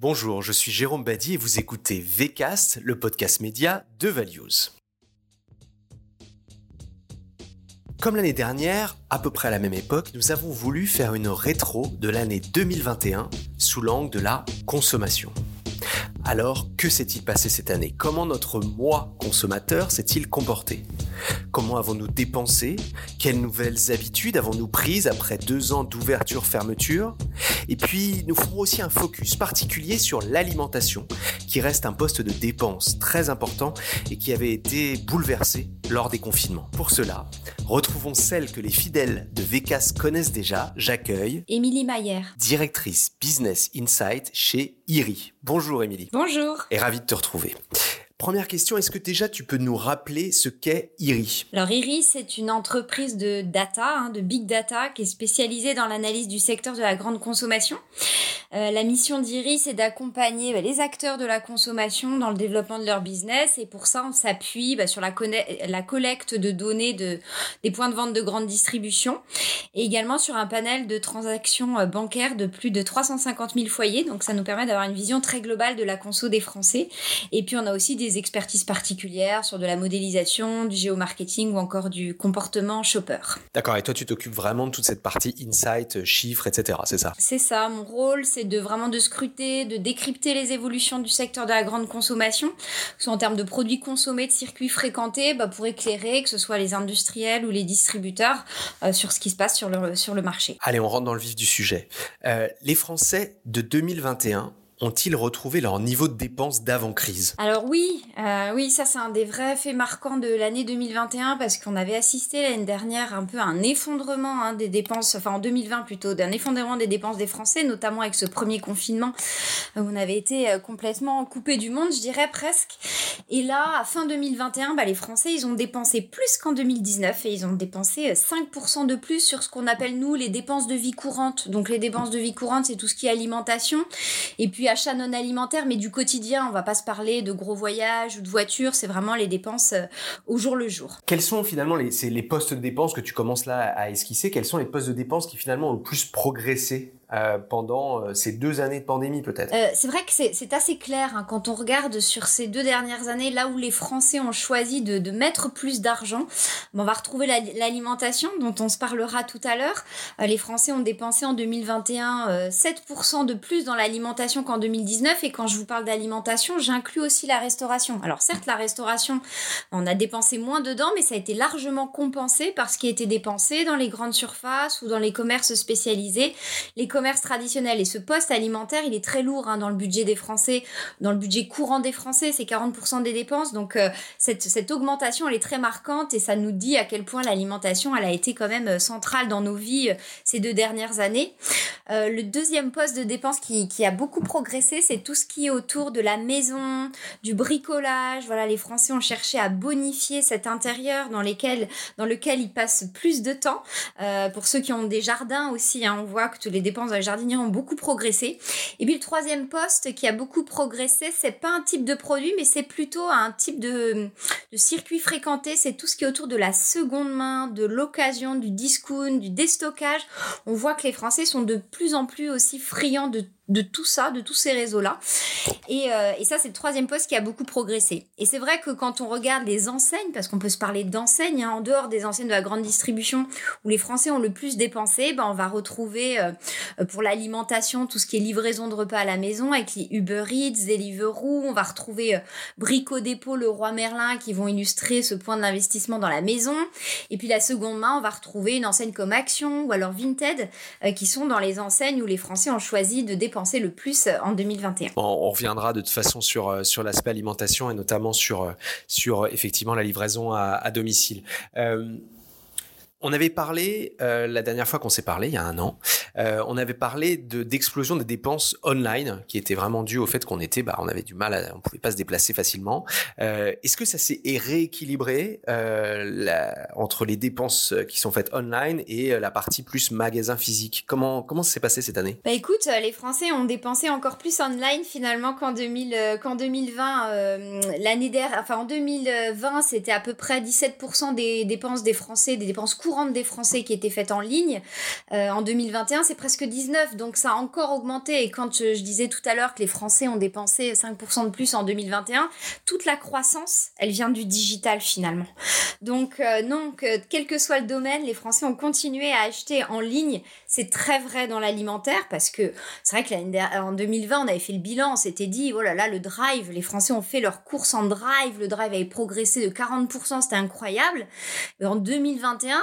Bonjour, je suis Jérôme Badi et vous écoutez VCast, le podcast média de Values. Comme l'année dernière, à peu près à la même époque, nous avons voulu faire une rétro de l'année 2021 sous l'angle de la consommation. Alors, que s'est-il passé cette année? Comment notre moi consommateur s'est-il comporté? Comment avons-nous dépensé? Quelles nouvelles habitudes avons-nous prises après deux ans d'ouverture-fermeture Et puis, nous ferons aussi un focus particulier sur l'alimentation, qui reste un poste de dépense très important et qui avait été bouleversé lors des confinements. Pour cela, retrouvons celle que les fidèles de VCAS connaissent déjà. J'accueille Émilie Mayer, directrice Business Insight chez IRI. Bonjour Émilie. Bonjour. Et ravi de te retrouver. Première question, est-ce que déjà tu peux nous rappeler ce qu'est IRI? Alors IRI, c'est une entreprise de data, hein, de big data, qui est spécialisée dans l'analyse du secteur de la grande consommation. Euh, la mission d'IRI, c'est d'accompagner bah, les acteurs de la consommation dans le développement de leur business. Et pour ça, on s'appuie bah, sur la, collecte de données de, des points de vente de grande distribution et également sur un panel de transactions euh, bancaires de plus de 350 000 foyers. Donc ça nous permet d'avoir une vision très globale de la conso des Français. Et puis on a aussi des expertises particulières sur de la modélisation, du géomarketing ou encore du comportement shopper. D'accord, et toi tu t'occupes vraiment de toute cette partie insight, chiffres, etc. C'est ça? C'est ça, mon rôle c'est de vraiment de scruter, de décrypter les évolutions du secteur de la grande consommation, que ce soit en termes de produits consommés, de circuits fréquentés, bah, pour éclairer que ce soit les industriels ou les distributeurs euh, sur ce qui se passe sur le, sur le marché. Allez, on rentre dans le vif du sujet. Euh, les Français de 2021 ont-ils retrouvé leur niveau de dépenses d'avant-crise? Alors oui, euh, oui, ça c'est un des vrais faits marquants de l'année 2021 parce qu'on avait assisté l'année dernière un peu à un effondrement hein, des dépenses, enfin en 2020 plutôt, d'un effondrement des dépenses des Français, notamment avec ce premier confinement où on avait été euh, complètement coupé du monde, je dirais presque. Et là, à fin 2021, bah, les Français, ils ont dépensé plus qu'en 2019 et ils ont dépensé 5% euh, de plus sur ce qu'on appelle nous les dépenses de vie courante. Donc les dépenses de vie courante, c'est tout ce qui est alimentation et puis achats non alimentaires, mais du quotidien. On va pas se parler de gros voyages ou de voitures. C'est vraiment les dépenses euh, au jour le jour. Quels sont finalement les, les postes de dépenses que tu commences là à esquisser? Quels sont les postes de dépenses qui finalement ont le plus progressé? Euh, pendant euh, ces deux années de pandémie peut-être euh, C'est vrai que c'est assez clair hein, quand on regarde sur ces deux dernières années, là où les Français ont choisi de, mettre plus d'argent, on va retrouver l'alimentation dont on se parlera tout à l'heure. les Français ont dépensé en 2021 7% de plus dans l'alimentation qu'en 2019 et quand je vous parle d'alimentation, j'inclus aussi la restauration. Alors certes, la restauration, on a dépensé moins dedans, mais ça a été largement compensé par ce qui a été dépensé dans les grandes surfaces ou dans les commerces spécialisés. Les traditionnel. Et ce poste alimentaire, il est très lourd hein, dans le budget des Français, dans le budget courant des Français, c'est 40% des dépenses. Donc euh, cette, cette augmentation, elle est très marquante et ça nous dit à quel point l'alimentation, elle a été quand même euh, centrale dans nos vies euh, ces deux dernières années. le deuxième poste de dépense qui, qui a beaucoup progressé, c'est tout ce qui est autour de la maison, du bricolage. Voilà, les Français ont cherché à bonifier cet intérieur dans, lesquels, dans lequel ils passent plus de temps. pour ceux qui ont des jardins aussi, hein, on voit que toutes les dépenses les jardiniers ont beaucoup progressé. Et puis le troisième poste qui a beaucoup progressé, c'est pas un type de produit, mais c'est plutôt un type de, circuit fréquenté. C'est tout ce qui est autour de la seconde main, de l'occasion, du discount, du déstockage. On voit que les Français sont de plus en plus aussi friands de tout ça, de tous ces réseaux-là. Et, euh, et, ça, c'est le troisième poste qui a beaucoup progressé. Et c'est vrai que quand on regarde les enseignes, parce qu'on peut se parler d'enseignes, hein, en dehors des enseignes de la grande distribution, où les Français ont le plus dépensé, ben, on va retrouver euh, pour l'alimentation tout ce qui est livraison de repas à la maison, avec les Uber Eats, Deliveroo, on va retrouver euh, Brico Dépôt, le Roi Merlin, qui vont illustrer ce point d'investissement dans la maison. Et puis la seconde main, on va retrouver une enseigne comme Action ou alors Vinted, euh, qui sont dans les enseignes où les Français ont choisi de dépenser le plus en 2021 On, reviendra de toute façon sur, euh, sur l'aspect alimentation et notamment sur, euh, sur effectivement la livraison à, domicile. Euh, on avait parlé euh, la dernière fois qu'on s'est parlé, il y a un an, euh, on avait parlé de d'explosion des dépenses online, qui était vraiment due au fait qu'on était, bah, on avait du mal, à, on pouvait pas se déplacer facilement. Euh, Est-ce que ça s'est rééquilibré entre les dépenses qui sont faites online et la partie plus magasin physique? Comment comment ça s'est passé cette année? Bah écoute, les Français ont dépensé encore plus online finalement qu'en 2000 qu'en 2020. L'année dernière, enfin en 2020, c'était à peu près 17% des dépenses des Français, des dépenses courantes des Français qui étaient faites en ligne. Euh, en 2021, c'est presque 19, donc ça a encore augmenté. Et quand je, disais tout à l'heure que les Français ont dépensé 5% de plus en 2021, toute la croissance, elle vient du digital finalement. Donc euh, quel que soit le domaine, les Français ont continué à acheter en ligne. C'est très vrai dans l'alimentaire parce que c'est vrai que en 2020, on avait fait le bilan, on s'était dit, oh là là, le drive, les Français ont fait leur course en drive, le drive avait progressé de 40%, c'était incroyable. En 2021,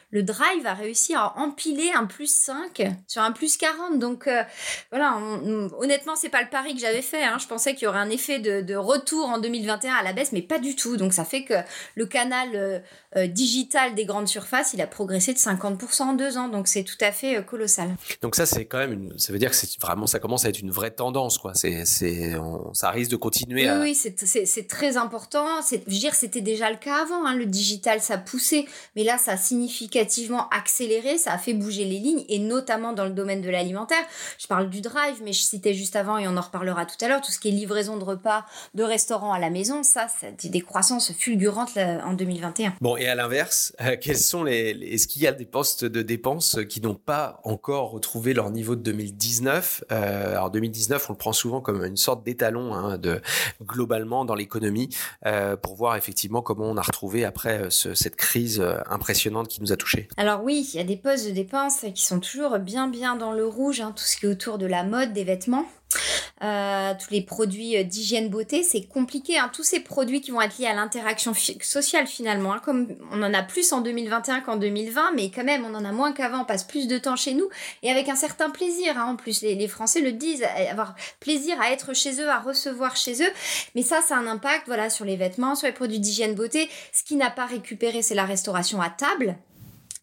le drive a réussi à empiler un plus 5 sur un plus 40. Donc euh, voilà, honnêtement, c'est pas le pari que j'avais fait. Hein. Je pensais qu'il y aurait un effet de, retour en 2021 à la baisse, mais pas du tout. Donc ça fait que le canal euh, euh, digital des grandes surfaces, il a progressé de 50% en deux ans. Donc c'est tout à fait colossal. Donc ça, c'est quand même, une, ça veut dire que c'est vraiment, ça commence à être une vraie tendance, quoi. C'est, c'est, ça risque de continuer. Oui, oui, c'est, très important. je veux dire, c'était déjà le cas avant. Hein. Le digital, ça poussait, mais là, ça significativement accéléré, ça a fait bouger les lignes, et notamment dans le domaine de l'alimentaire. Je parle du drive, mais je citais juste avant, et on en reparlera tout à l'heure, tout ce qui est livraison de repas de restaurants à la maison, ça, c'est des croissances fulgurantes en 2021. Bon, et à l'inverse, euh, quels sont les, est-ce qu'il y a des postes de dépenses qui n'ont pas encore retrouvé leur niveau de 2019 euh, Alors 2019, on le prend souvent comme une sorte d'étalon hein, de globalement dans l'économie euh, pour voir effectivement comment on a retrouvé après cette crise impressionnante qui nous a alors oui, il y a des postes de dépenses qui sont toujours bien bien dans le rouge, hein, tout ce qui est autour de la mode, des vêtements. Euh, tous les produits euh, d'hygiène beauté, c'est compliqué. Hein. Tous ces produits qui vont être liés à l'interaction sociale finalement, hein. comme on en a plus en 2021 qu'en 2020, mais quand même on en a moins qu'avant, on passe plus de temps chez nous et avec un certain plaisir. En plus, les, les, Français le disent, avoir plaisir à être chez eux, à recevoir chez eux. Mais ça, ça a un impact voilà sur les vêtements, sur les produits d'hygiène beauté. Ce qui n'a pas récupéré, c'est la restauration à table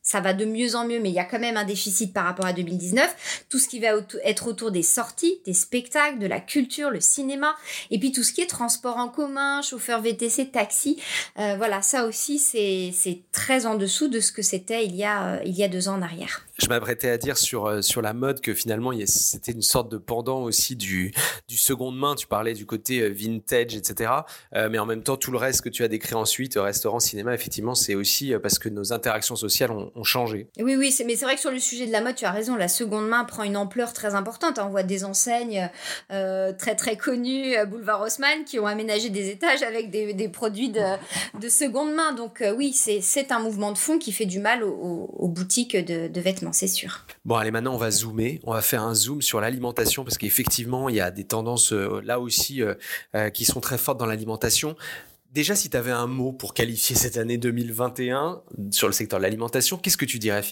ça va de mieux en mieux, mais il y a quand même un déficit par rapport à 2019. Tout ce qui va être autour des sorties, des spectacles, de la culture, le cinéma, et puis tout ce qui est transport en commun, chauffeur VTC, taxi. Euh, voilà, ça aussi, c'est très en dessous de ce que c'était il, y a, euh, il y a deux ans en arrière. Je m'apprêtais à dire sur, euh, sur la mode que finalement, c'était une sorte de pendant aussi du, du seconde main. Tu parlais du côté vintage, etc. mais en même temps, tout le reste que tu as décrit ensuite, restaurant, cinéma, effectivement, c'est aussi parce que nos interactions sociales ont, changé. Oui, oui, mais c'est vrai que sur le sujet de la mode, tu as raison, la seconde main prend une ampleur très importante. On voit des enseignes euh, très très connues, euh, Boulevard Haussmann, qui ont aménagé des étages avec des, des produits de, de, seconde main. Donc euh, oui, c'est un mouvement de fond qui fait du mal aux, boutiques de vêtements, c'est sûr. Bon, allez, maintenant on va zoomer, on va faire un zoom sur l'alimentation, parce qu'effectivement, il y a des tendances là aussi qui sont très fortes dans l'alimentation. Déjà, si tu avais un mot pour qualifier cette année 2021 sur le secteur de l'alimentation, qu'est-ce que tu dirais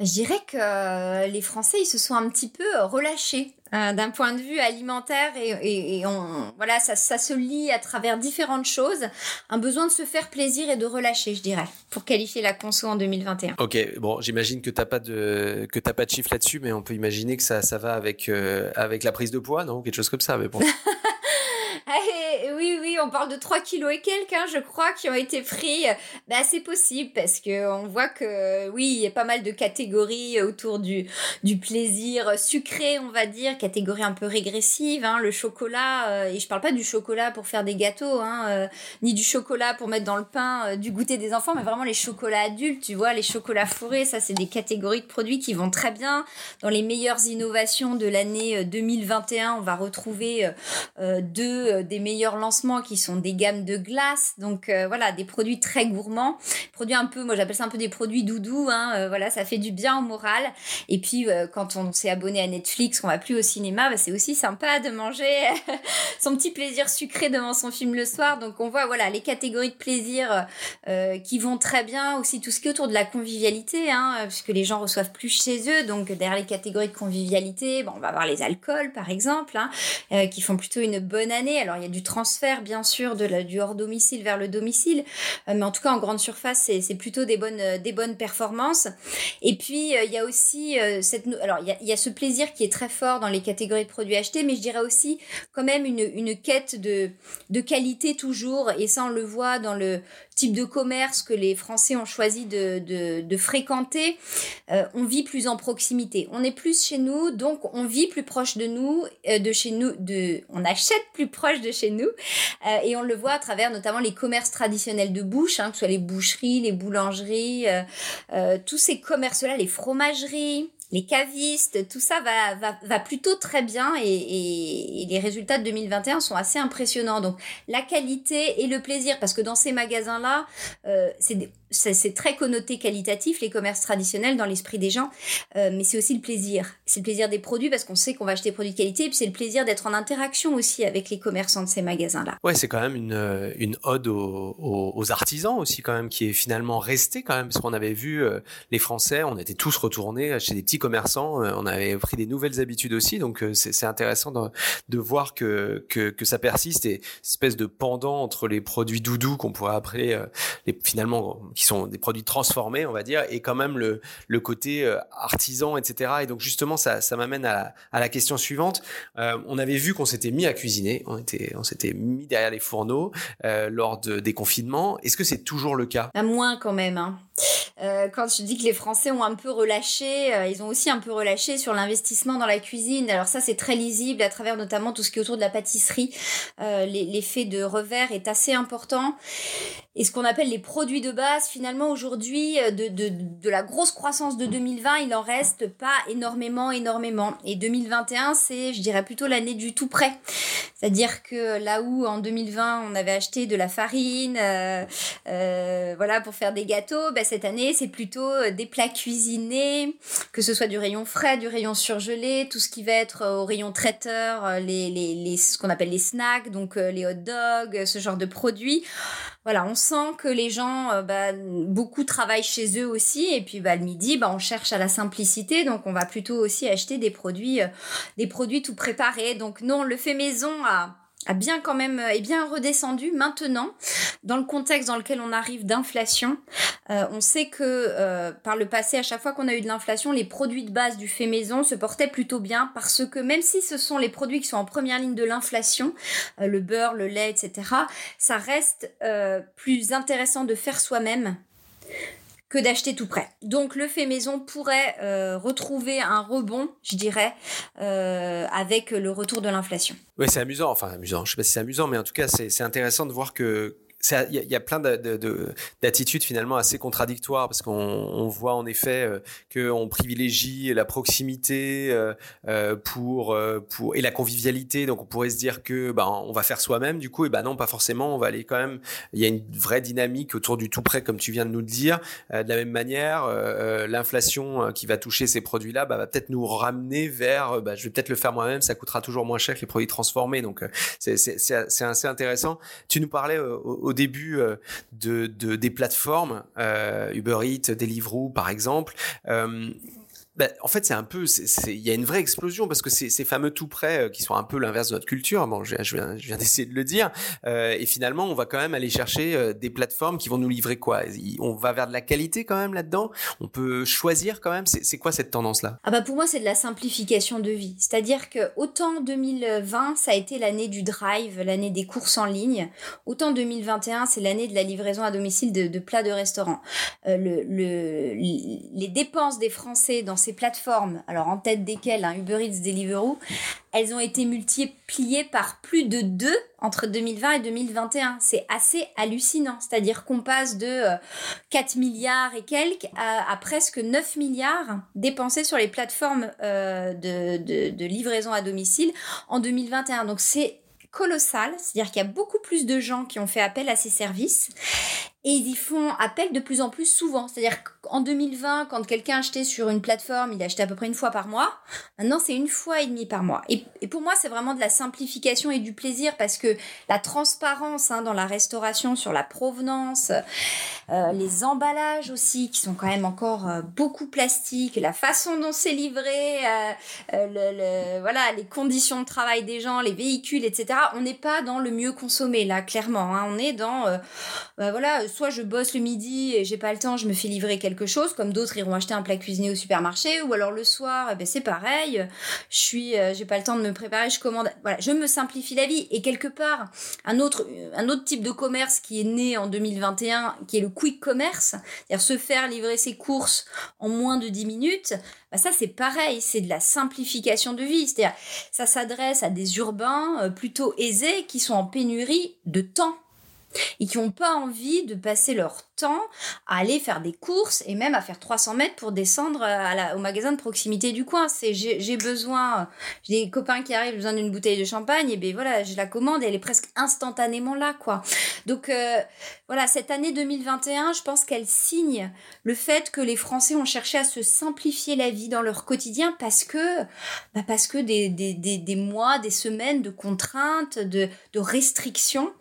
Je dirais que euh, les Français, ils se sont un petit peu euh, relâchés euh, d'un point de vue alimentaire et, on, voilà, ça, ça, se lie à travers différentes choses. Un besoin de se faire plaisir et de relâcher, je dirais, pour qualifier la conso en 2021. Ok, bon, j'imagine que tu n'as pas, de, que pas de chiffre là-dessus, mais on peut imaginer que ça, ça va avec, avec la prise de poids, non? Quelque chose comme ça, mais bon. Eh, oui, oui, on parle de 3 kilos et quelques, hein, je crois, qui ont été pris. Bah, c'est possible parce que on voit que, oui, il y a pas mal de catégories autour du, plaisir sucré, on va dire, catégorie un peu régressive, hein, le chocolat. Euh, et je parle pas du chocolat pour faire des gâteaux, hein, euh, ni du chocolat pour mettre dans le pain euh, du goûter des enfants, mais vraiment les chocolats adultes, tu vois, les chocolats fourrés, ça, c'est des catégories de produits qui vont très bien. Dans les meilleures innovations de l'année 2021, on va retrouver deux euh, des meilleurs lancements qui sont des gammes de glace. Donc euh, voilà, des produits très gourmands. Produits un peu, moi j'appelle ça un peu des produits doudous. Hein, euh, voilà, ça fait du bien au moral. Et puis quand on s'est abonné à Netflix, qu'on va plus au cinéma, bah, c'est aussi sympa de manger son petit plaisir sucré devant son film le soir. Donc on voit voilà les catégories de plaisir qui vont très bien. Aussi tout ce qui est autour de la convivialité, hein, puisque les gens reçoivent plus chez eux. Donc derrière les catégories de convivialité, bon, on va avoir les alcools par exemple, hein, qui font plutôt une bonne année. Il y a du transfert bien sûr de du hors domicile vers le domicile, euh, mais en tout cas en grande surface c'est plutôt des bonnes euh, des bonnes performances. Et puis euh, il y a aussi cette alors il y a, ce plaisir qui est très fort dans les catégories de produits achetés, mais je dirais aussi quand même une, une quête de de qualité toujours et ça on le voit dans le type de commerce que les Français ont choisi de, de, de fréquenter, on vit plus en proximité. On est plus chez nous, donc on vit plus proche de nous, de chez nous, de, on achète plus proche de chez nous. et on le voit à travers notamment les commerces traditionnels de bouche, hein, que ce soit les boucheries, les boulangeries, tous ces commerces-là, les fromageries les cavistes, tout ça va, va, va plutôt très bien et, et, les résultats de 2021 sont assez impressionnants. Donc la qualité et le plaisir, parce que dans ces magasins-là, euh, c'est c'est très connoté qualitatif, les commerces traditionnels dans l'esprit des gens, euh, mais c'est aussi le plaisir. C'est le plaisir des produits parce qu'on sait qu'on va acheter des produits de qualité, et puis c'est le plaisir d'être en interaction aussi avec les commerçants de ces magasins-là. Ouais, c'est quand même une, euh, une ode aux, artisans aussi quand même, qui est finalement resté quand même, parce qu'on avait vu euh, les Français, on était tous retournés chez des petits commerçants, on avait pris des nouvelles habitudes aussi, donc c'est intéressant de, voir que, que, que, ça persiste et espèce de pendant entre les produits doudous qu'on pourrait appeler les, finalement qui sont des produits transformés, on va dire, et quand même le, le côté euh, artisan, etc. Et donc justement, ça, ça m'amène à, à, la question suivante. Euh, on avait vu qu'on s'était mis à cuisiner, on était, on s'était mis derrière les fourneaux euh, lors de, des confinements. Est-ce que c'est toujours le cas? À moins quand même. Hein. Euh, quand je dis que les Français ont un peu relâché, euh, ils ont aussi un peu relâché sur l'investissement dans la cuisine. Alors ça, c'est très lisible à travers notamment tout ce qui est autour de la pâtisserie. Euh, l'effet de revers est assez important. Et ce qu'on appelle les produits de base, finalement, aujourd'hui, de, de, de la grosse croissance de 2020, il en reste pas énormément, énormément. Et 2021, c'est, je dirais, plutôt l'année du tout prêt. C'est-à-dire que là où en 2020, on avait acheté de la farine, voilà, pour faire des gâteaux, ben, cette année, c'est plutôt euh, des plats cuisinés, que ce soit du rayon frais, du rayon surgelé, tout ce qui va être euh, au rayon traiteur, euh, les, les, les ce qu'on appelle les snacks, donc les hot dogs, ce genre de produits. Voilà, on sent que les gens, bah, beaucoup travaillent chez eux aussi, et puis bah, le midi, bah, on cherche à la simplicité, donc on va plutôt aussi acheter des produits, des produits tout préparés. Donc non, le fait maison a a bien quand même est bien redescendu maintenant dans le contexte dans lequel on arrive d'inflation. Euh, on sait que euh, par le passé, à chaque fois qu'on a eu de l'inflation, les produits de base du fait maison se portaient plutôt bien parce que même si ce sont les produits qui sont en première ligne de l'inflation, euh, le beurre, le lait, etc., ça reste plus intéressant de faire soi-même que d'acheter tout prêt. Donc le fait maison pourrait euh, retrouver un rebond, je dirais, euh, avec le retour de l'inflation. Oui, c'est amusant, enfin amusant, je sais pas si c'est amusant, mais en tout cas c'est intéressant de voir que il y, a plein d'attitudes finalement assez contradictoires parce qu'on voit en effet euh, qu'on privilégie la proximité euh, euh, pour pour et la convivialité. Donc on pourrait se dire que ben on va faire soi-même du coup et ben non pas forcément. On va aller quand même il y a une vraie dynamique autour du tout prêt comme tu viens de nous le dire. De la même manière l'inflation qui va toucher ces produits là bah, va peut-être nous ramener vers bah, je vais peut-être le faire moi-même ça coûtera toujours moins cher que les produits transformés. Donc c'est assez intéressant. Tu nous parlais au début euh, de, des plateformes, euh, Uber Eats, Deliveroo par exemple, euh, ben, en fait, c'est un peu, il y a une vraie explosion parce que ces, fameux tout prêts euh, qui sont un peu l'inverse de notre culture, bon, je, je viens, viens d'essayer de le dire, euh, et finalement, on va quand même aller chercher euh, des plateformes qui vont nous livrer quoi? On va vers de la qualité quand même là-dedans? On peut choisir quand même? C'est quoi cette tendance-là? Ah bah pour moi, c'est de la simplification de vie. C'est-à-dire que autant 2020, ça a été l'année du drive, l'année des courses en ligne, autant 2021, c'est l'année de la livraison à domicile de, de plats de restaurant. Euh, le, le, les dépenses des Français dans ces ces plateformes, alors en tête desquelles hein, Uber Eats, Deliveroo, elles ont été multipliées par plus de deux entre 2020 et 2021. C'est assez hallucinant. C'est-à-dire qu'on passe de 4 euh, milliards et quelques à, presque 9 milliards dépensés sur les plateformes euh, de, de, de livraison à domicile en 2021. Donc c'est colossal, c'est-à-dire qu'il y a beaucoup plus de gens qui ont fait appel à ces services et ils y font appel de plus en plus souvent. C'est-à-dire qu'en 2020, quand quelqu'un achetait sur une plateforme, il achetait à peu près une fois par mois. Maintenant, c'est une fois et demie par mois. Et, pour moi, c'est vraiment de la simplification et du plaisir parce que la transparence hein, dans la restauration sur la provenance, euh, les emballages aussi qui sont quand même encore euh, beaucoup plastiques, la façon dont c'est livré, euh, voilà, les conditions de travail des gens, les véhicules, etc. On n'est pas dans le mieux consommé là, clairement. Hein. On est dans, voilà soit je bosse le midi et j'ai pas le temps, je me fais livrer quelque chose, comme d'autres iront acheter un plat cuisiné au supermarché, ou alors le soir, eh ben c'est pareil, je suis, euh, j'ai pas le temps de me préparer, je commande. Voilà, je me simplifie la vie. Et quelque part, un autre, un autre type de commerce qui est né en 2021, qui est le quick commerce, c'est-à-dire se faire livrer ses courses en moins de 10 minutes, bah ça c'est pareil, c'est de la simplification de vie. C'est-à-dire, ça s'adresse à des urbains euh, plutôt aisés qui sont en pénurie de temps et qui n'ont pas envie de passer leur à aller faire des courses et même à faire 300 mètres pour descendre la, au magasin de proximité du coin. C'est j'ai besoin, j'ai des copains qui arrivent, besoin d'une bouteille de champagne et ben voilà, je la commande et elle est presque instantanément là quoi. Donc euh, voilà, cette année 2021, je pense qu'elle signe le fait que les Français ont cherché à se simplifier la vie dans leur quotidien parce que bah parce que des, des, des, des mois, des semaines de contraintes, de, de restrictions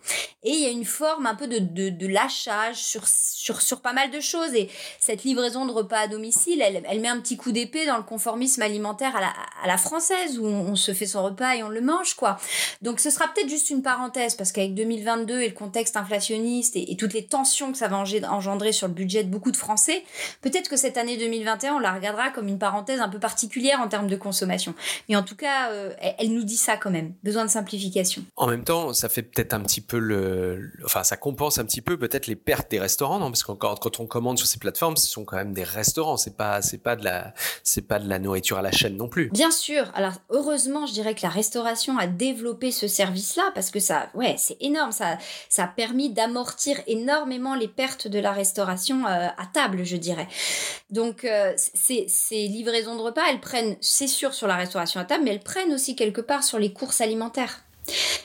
et il y a une forme un peu de, de, de lâchage sur sur, pas mal de choses. Et cette livraison de repas à domicile, elle, elle met un petit coup d'épée dans le conformisme alimentaire à la, à la française, où on, se fait son repas et on le mange, quoi. Donc ce sera peut-être juste une parenthèse, parce qu'avec 2022 et le contexte inflationniste et, toutes les tensions que ça va engendrer sur le budget de beaucoup de Français, peut-être que cette année 2021, on la regardera comme une parenthèse un peu particulière en termes de consommation. Mais en tout cas, euh, elle, elle, nous dit ça quand même. Besoin de simplification. En même temps, ça fait peut-être un petit peu le... Enfin, ça compense un petit peu peut-être les pertes des restaurants parce que quand on commande sur ces plateformes, ce sont quand même des restaurants, c'est pas c'est pas de la c'est pas de la nourriture à la chaîne non plus. Bien sûr. Alors heureusement, je dirais que la restauration a développé ce service-là parce que ça ouais, c'est énorme, ça ça a permis d'amortir énormément les pertes de la restauration euh, à table, je dirais. Donc euh, ces livraisons de repas, elles prennent c'est sûr sur la restauration à table, mais elles prennent aussi quelque part sur les courses alimentaires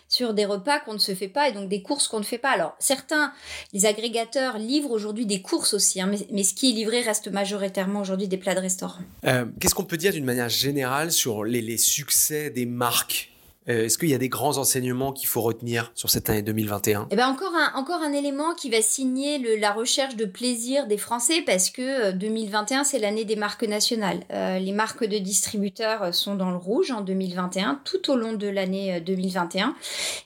sur des repas qu'on ne se fait pas et donc des courses qu'on ne fait pas. Alors certains, les agrégateurs livrent aujourd'hui des courses aussi, hein, mais, ce qui est livré reste majoritairement aujourd'hui des plats de restaurant. Euh, qu'est-ce qu'on peut dire d'une manière générale sur les succès des marques? Euh, est-ce qu'il y a des grands enseignements qu'il faut retenir sur cette année 2021 Eh ben encore un encore un élément qui va signer la recherche de plaisir des Français parce que 2021 euh, c'est l'année des marques nationales. Euh, les marques de distributeurs sont dans le rouge en 2021 tout au long de l'année 2021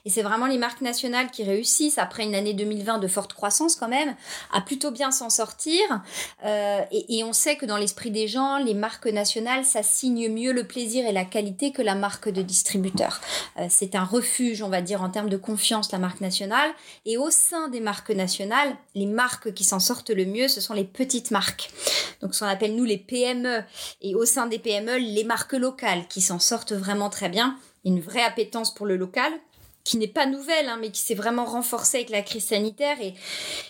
et c'est vraiment les marques nationales qui réussissent après une année 2020 de forte croissance quand même à plutôt bien s'en sortir et, et on sait que dans l'esprit des gens les marques nationales ça signe mieux le plaisir et la qualité que la marque de distributeur. Euh, c'est un refuge, on va dire, en termes de confiance, la marque nationale. Et au sein des marques nationales, les marques qui s'en sortent le mieux, ce sont les petites marques. Donc, ce qu'on appelle, nous, les PME. Et au sein des PME, les marques locales qui s'en sortent vraiment très bien. Une vraie appétence pour le local qui n'est pas nouvelle, hein, mais qui s'est vraiment renforcée avec la crise sanitaire et,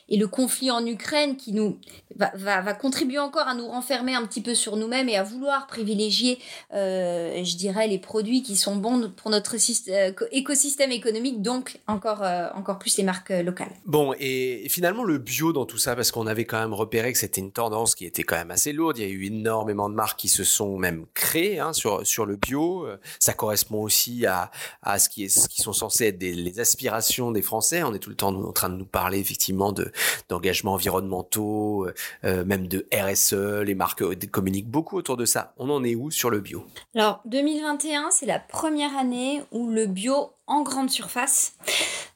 le conflit en Ukraine qui nous va, contribuer encore à nous renfermer un petit peu sur nous-mêmes et à vouloir privilégier, euh, je dirais, les produits qui sont bons pour notre euh, écosystème économique, donc encore, euh, encore plus les marques locales. Bon, et finalement le bio dans tout ça, parce qu'on avait quand même repéré que c'était une tendance qui était quand même assez lourde, il y a eu énormément de marques qui se sont même créées hein, sur, sur le bio, ça correspond aussi à, à ce, qui est, ce qui sont censés les aspirations des Français. On est tout le temps en train de nous parler effectivement de d'engagements environnementaux, euh, euh, même de RSE. Les marques euh, communiquent beaucoup autour de ça. On en est où sur le bio? Alors 2021, c'est la première année où le bio en grande surface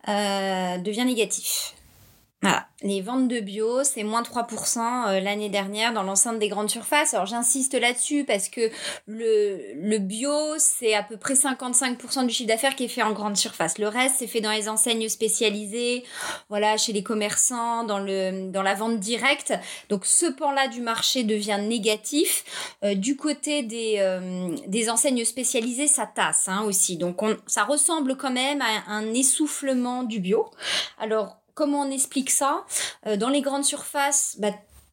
devient négatif. Voilà, les ventes de bio, c'est moins 3% euh, l'année dernière dans l'enceinte des grandes surfaces. Alors j'insiste là-dessus parce que le, le bio, c'est à peu près 55% du chiffre d'affaires qui est fait en grande surface. Le reste, c'est fait dans les enseignes spécialisées, voilà, chez les commerçants, dans, le, dans la vente directe. Donc ce pan-là du marché devient négatif. Euh, du côté des, euh, des enseignes spécialisées, ça tasse hein, aussi. Donc on, ça ressemble quand même à un essoufflement du bio. Alors comment on explique ça euh, Dans les grandes surfaces, bah,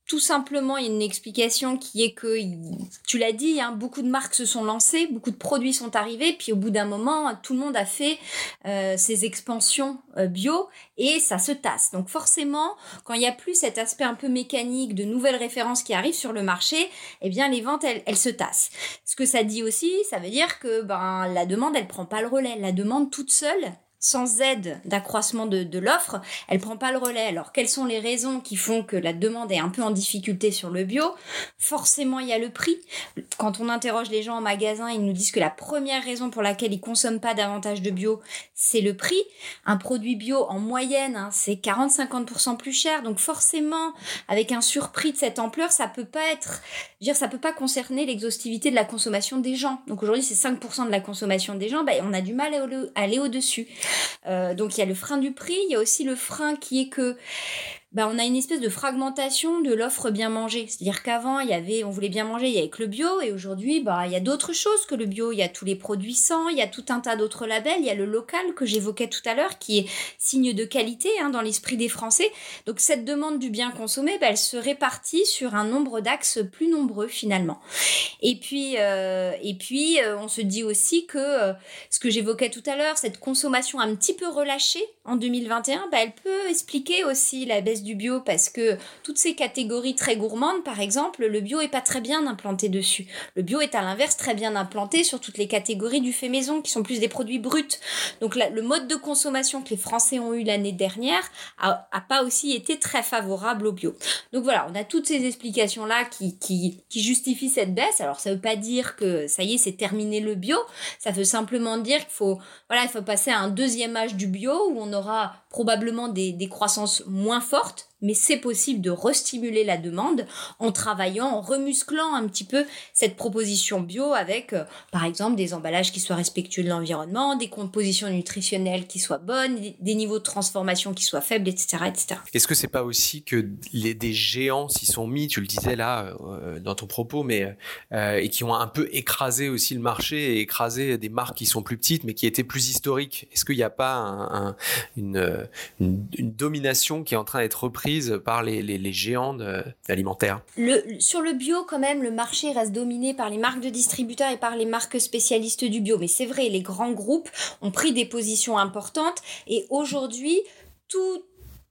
tout simplement, il y a une explication qui est que, tu l'as dit, hein, beaucoup de marques se sont lancées, beaucoup de produits sont arrivés, puis au bout d'un moment, tout le monde a fait euh, ses expansions euh, bio et ça se tasse. Donc forcément, quand il n'y a plus cet aspect un peu mécanique de nouvelles références qui arrivent sur le marché, eh bien les ventes, elles, elles se tassent. Ce que ça dit aussi, ça veut dire que ben la demande, elle prend pas le relais. La demande toute seule, sans aide d'accroissement de, de l'offre, elle prend pas le relais. Alors, quelles sont les raisons qui font que la demande est un peu en difficulté sur le bio? Forcément, il y a le prix. Quand on interroge les gens en magasin, ils nous disent que la première raison pour laquelle ils consomment pas davantage de bio, c'est le prix. Un produit bio, en moyenne, hein, c'est 40-50% plus cher. Donc, forcément, avec un surprix de cette ampleur, ça peut pas être, je veux dire, ça peut pas concerner l'exhaustivité de la consommation des gens. Donc, aujourd'hui, c'est 5% de la consommation des gens. Ben, on a du mal à aller au-dessus. Euh, donc il y a le frein du prix, il y a aussi le frein qui est que bah, on a une espèce de fragmentation de l'offre bien manger. C'est-à-dire qu'avant, il y avait, on voulait bien manger, il y avait que le bio, et aujourd'hui, bah, il y a d'autres choses que le bio. Il y a tous les produits sans, il y a tout un tas d'autres labels, il y a le local que j'évoquais tout à l'heure, qui est signe de qualité hein, dans l'esprit des Français. Donc cette demande du bien consommé, bah, elle se répartit sur un nombre d'axes plus nombreux finalement. Et puis, euh, et puis euh, on se dit aussi que euh, ce que j'évoquais tout à l'heure, cette consommation un petit peu relâchée en 2021, bah, elle peut expliquer aussi la baisse du bio parce que toutes ces catégories très gourmandes, par exemple, le bio est pas très bien implanté dessus. Le bio est à l'inverse très bien implanté sur toutes les catégories du fait maison qui sont plus des produits bruts. Donc le mode de consommation que les Français ont eu l'année dernière a, pas aussi été très favorable au bio. Donc voilà, on a toutes ces explications là qui, qui, qui justifient cette baisse. Alors ça veut pas dire que ça y est, c'est terminé le bio. Ça veut simplement dire qu'il faut voilà, il faut passer à un deuxième âge du bio où on aura probablement des, des croissances moins fortes mais c'est possible de restimuler la demande en travaillant, en remusclant un petit peu cette proposition bio avec, euh, par exemple, des emballages qui soient respectueux de l'environnement, des compositions nutritionnelles qui soient bonnes, des niveaux de transformation qui soient faibles, etc. etc. Est-ce que c'est pas aussi que les, des géants s'y sont mis, tu le disais là euh, dans ton propos, mais euh, et qui ont un peu écrasé aussi le marché et écrasé des marques qui sont plus petites mais qui étaient plus historiques? Est-ce qu'il n'y a pas un, une, une, une domination qui est en train d'être reprise par les, géants alimentaires le, Sur le bio, quand même, le marché reste dominé par les marques de distributeurs et par les marques spécialistes du bio. Mais c'est vrai, les grands groupes ont pris des positions importantes et aujourd'hui, tout,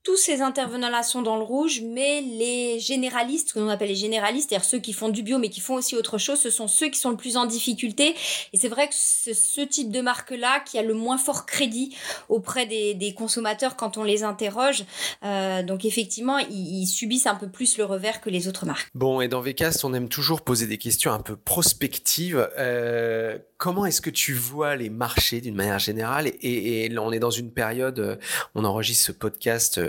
tous ces intervenants-là sont dans le rouge, mais les généralistes, que l'on appelle les généralistes, c'est-à-dire ceux qui font du bio mais qui font aussi autre chose, ce sont ceux qui sont le plus en difficulté. Et c'est vrai que c'est ce type de marque-là qui a le moins fort crédit auprès des, consommateurs quand on les interroge. Euh, donc effectivement, ils, subissent un peu plus le revers que les autres marques. Bon, et dans VCast, on aime toujours poser des questions un peu prospectives. Euh, comment est-ce que tu vois les marchés d'une manière générale? Et, et, on est dans une période, euh, on enregistre ce podcast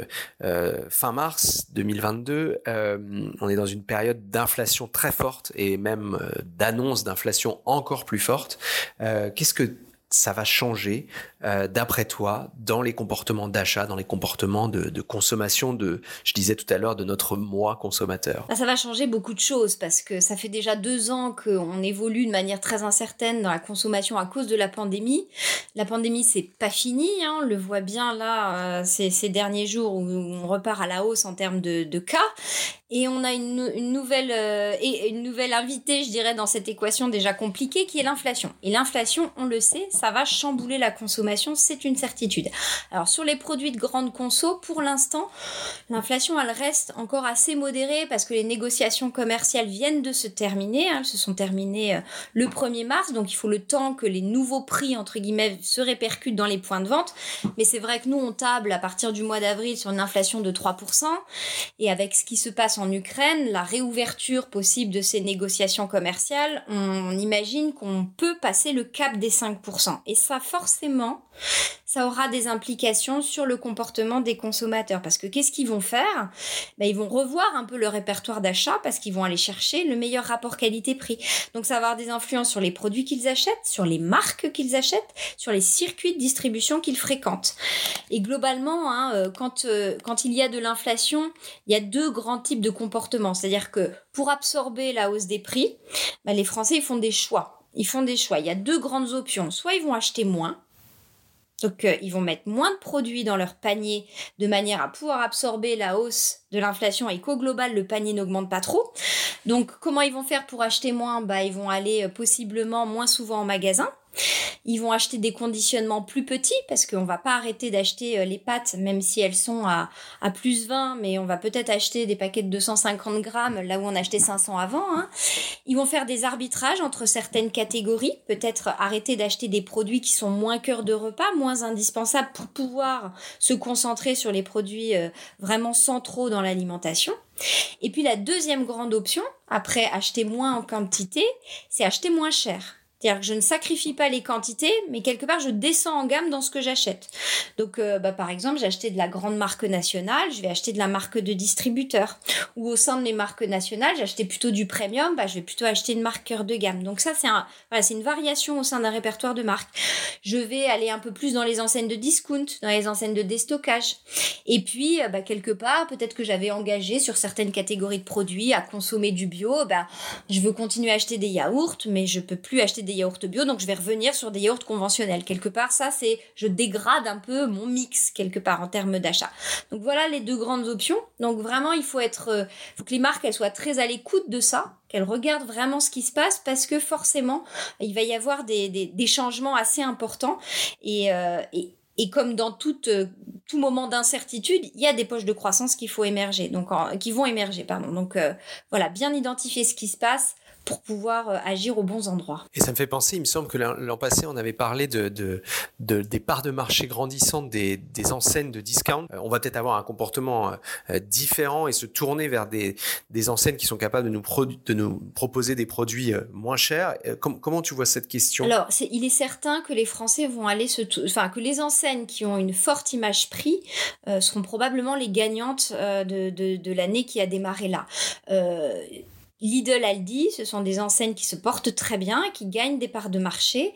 euh, fin mars 2022, euh, on est dans une période d'inflation très forte et même euh, d'annonce d'inflation encore plus forte. Qu'est-ce que ça va changer, euh, d'après toi, dans les comportements d'achat, dans les comportements de, consommation de, je disais tout à l'heure, de notre moi consommateur Ça va changer beaucoup de choses parce que ça fait déjà deux ans qu'on évolue de manière très incertaine dans la consommation à cause de la pandémie. La pandémie, c'est pas fini, hein, on le voit bien là, euh, ces, derniers jours où on repart à la hausse en termes de cas. Et on a une, nouvelle euh, et une nouvelle invitée, je dirais, dans cette équation déjà compliquée, qui est l'inflation. Et l'inflation, on le sait, ça va chambouler la consommation, c'est une certitude. Alors sur les produits de grande conso, pour l'instant, l'inflation, elle reste encore assez modérée parce que les négociations commerciales viennent de se terminer. Hein, elles se sont terminées euh, le 1er mars, donc il faut le temps que les nouveaux prix, entre guillemets, se répercutent dans les points de vente. Mais c'est vrai que nous, on table à partir du mois d'avril sur une inflation de 3%. Et avec ce qui se passe en Ukraine, la réouverture possible de ces négociations commerciales, on imagine qu'on peut passer le cap des 5%. Et ça, forcément, ça aura des implications sur le comportement des consommateurs. Parce que qu'est-ce qu'ils vont faire? Ben, Ils vont revoir un peu le répertoire d'achat parce qu'ils vont aller chercher le meilleur rapport qualité-prix. Donc ça va avoir des influences sur les produits qu'ils achètent, sur les marques qu'ils achètent, sur les circuits de distribution qu'ils fréquentent. Et globalement, hein, euh, quand, euh, quand il y a de l'inflation, il y a deux grands types de comportements. C'est-à-dire que pour absorber la hausse des prix, ben, les Français font des choix ils font des choix. Il y a deux grandes options. Soit ils vont acheter moins, donc euh, ils vont mettre moins de produits dans leur panier de manière à pouvoir absorber la hausse de l'inflation et qu'au global le panier n'augmente pas trop. Donc comment ils vont faire pour acheter moins? Bah ils vont aller euh, possiblement moins souvent en magasin Ils vont acheter des conditionnements plus petits parce qu'on va pas arrêter d'acheter euh, les pâtes même si elles sont à, à plus 20, mais on va peut-être acheter des paquets de 250 grammes là où on achetait 500 avant. Hein. Ils vont faire des arbitrages entre certaines catégories, peut-être arrêter d'acheter des produits qui sont moins cœur de repas, moins indispensables pour pouvoir se concentrer sur les produits euh, vraiment centraux dans l'alimentation. Et puis la deuxième grande option, après acheter moins en quantité, c'est acheter moins cher. C'est-à-dire que je ne sacrifie pas les quantités, mais quelque part, je descends en gamme dans ce que j'achète. Donc, euh, bah, par exemple, j'ai acheté de la grande marque nationale, je vais acheter de la marque de distributeur. Ou au sein de mes marques nationales, j'ai acheté plutôt du premium, bah, je vais plutôt acheter une marque cœur de gamme. Donc ça, c'est une variation au sein d'un répertoire de marques. Je vais aller un peu plus dans les enseignes de discount, dans les enseignes de déstockage. Et puis, euh, bah, quelque part, peut-être que j'avais engagé sur certaines catégories de produits à consommer du bio, bah, je veux continuer à acheter des yaourts, mais je peux plus acheter des yaourts bio, donc je vais revenir sur des yaourts conventionnels. Quelque part, ça, c'est, je dégrade un peu mon mix, quelque part, en termes d'achat. Donc voilà les deux grandes options. Donc vraiment, il faut être, euh, faut que les marques, elles soient très à l'écoute de ça, qu'elles regardent vraiment ce qui se passe, parce que forcément, il va y avoir des, des, changements assez importants. Et, euh, et, et comme dans tout, euh, tout moment d'incertitude, il y a des poches de croissance qu'il faut émerger, donc qui vont émerger, pardon. Donc voilà, bien identifier ce qui se passe, pour pouvoir euh, agir aux bons endroits. Et ça me fait penser, il me semble que l'an passé, on avait parlé de, de, des parts de marché grandissantes des, des enseignes de discount. Euh, on va peut-être avoir un comportement euh, différent et se tourner vers des, des enseignes qui sont capables de nous, de nous proposer des produits moins chers. comment tu vois cette question? Alors, il est certain que les Français vont aller se... Enfin, que les enseignes qui ont une forte image prix seront probablement les gagnantes de, de l'année qui a démarré là. Lidl, Aldi, ce sont des enseignes qui se portent très bien, qui gagnent des parts de marché.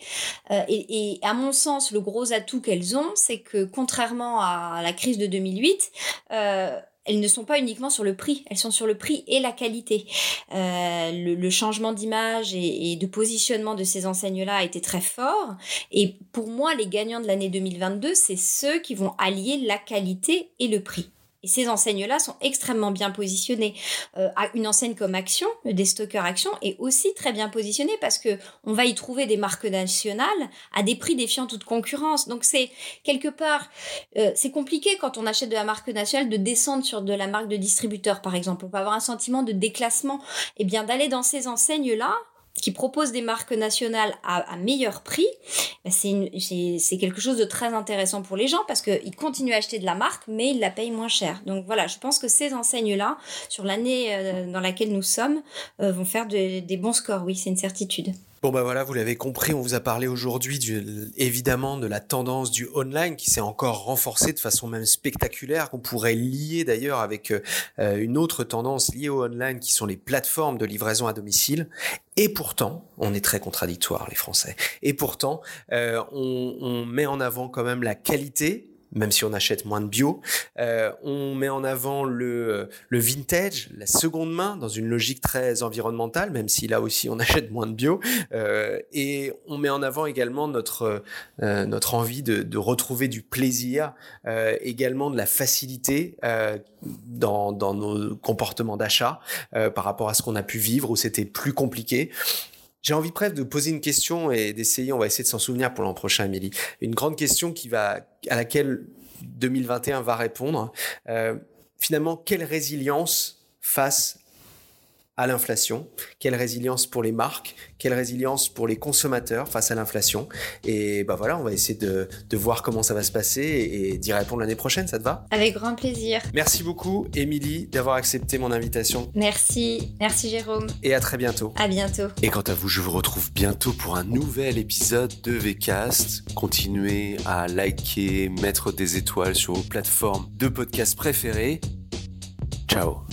Euh, et, à mon sens, le gros atout qu'elles ont, c'est que contrairement à la crise de 2008, euh, elles ne sont pas uniquement sur le prix, elles sont sur le prix et la qualité. Euh, le, changement d'image et, et, de positionnement de ces enseignes-là a été très fort. Et pour moi, les gagnants de l'année 2022, c'est ceux qui vont allier la qualité et le prix. Et ces enseignes-là sont extrêmement bien positionnées. Euh, une enseigne comme Action, des stockers Action, est aussi très bien positionnée parce que on va y trouver des marques nationales à des prix défiant toute concurrence. Donc c'est quelque part, euh, c'est compliqué quand on achète de la marque nationale de descendre sur de la marque de distributeur, par exemple. On peut avoir un sentiment de déclassement. Et eh bien d'aller dans ces enseignes-là, qui propose des marques nationales à, meilleur prix, bah, c'est quelque chose de très intéressant pour les gens parce qu'ils continuent à acheter de la marque, mais ils la payent moins cher. Donc voilà, je pense que ces enseignes-là, sur l'année euh, dans laquelle nous sommes, euh, vont faire des bons scores, oui, c'est une certitude. Bon bah voilà, vous l'avez compris, on vous a parlé aujourd'hui évidemment de la tendance du online qui s'est encore renforcée de façon même spectaculaire, qu'on pourrait lier d'ailleurs avec euh, une autre tendance liée au online qui sont les plateformes de livraison à domicile. Et pourtant, on est très contradictoire les Français. Et pourtant, euh, on met en avant quand même la qualité même si on achète moins de bio. Euh, on met en avant le, le vintage, la seconde main, dans une logique très environnementale, même si là aussi on achète moins de bio. Euh, et on met en avant également notre, euh, notre envie de, de, retrouver du plaisir, euh, également de la facilité euh, dans, dans nos comportements d'achat euh, par rapport à ce qu'on a pu vivre où c'était plus compliqué. J'ai envie presque de poser une question et d'essayer, on va essayer de s'en souvenir pour l'an prochain, Amélie. Une grande question qui va, à laquelle 2021 va répondre. Euh, finalement, quelle résilience face à l'inflation, quelle résilience pour les marques, quelle résilience pour les consommateurs face à l'inflation. Et bah voilà, on va essayer de, de voir comment ça va se passer et, d'y répondre l'année prochaine, ça te va? Avec grand plaisir. Merci beaucoup, Émilie, d'avoir accepté mon invitation. Merci, merci Jérôme. Et à très bientôt. À bientôt. Et quant à vous, je vous retrouve bientôt pour un nouvel épisode de VCast. Continuez à liker, mettre des étoiles sur vos plateformes de podcast préférées. Ciao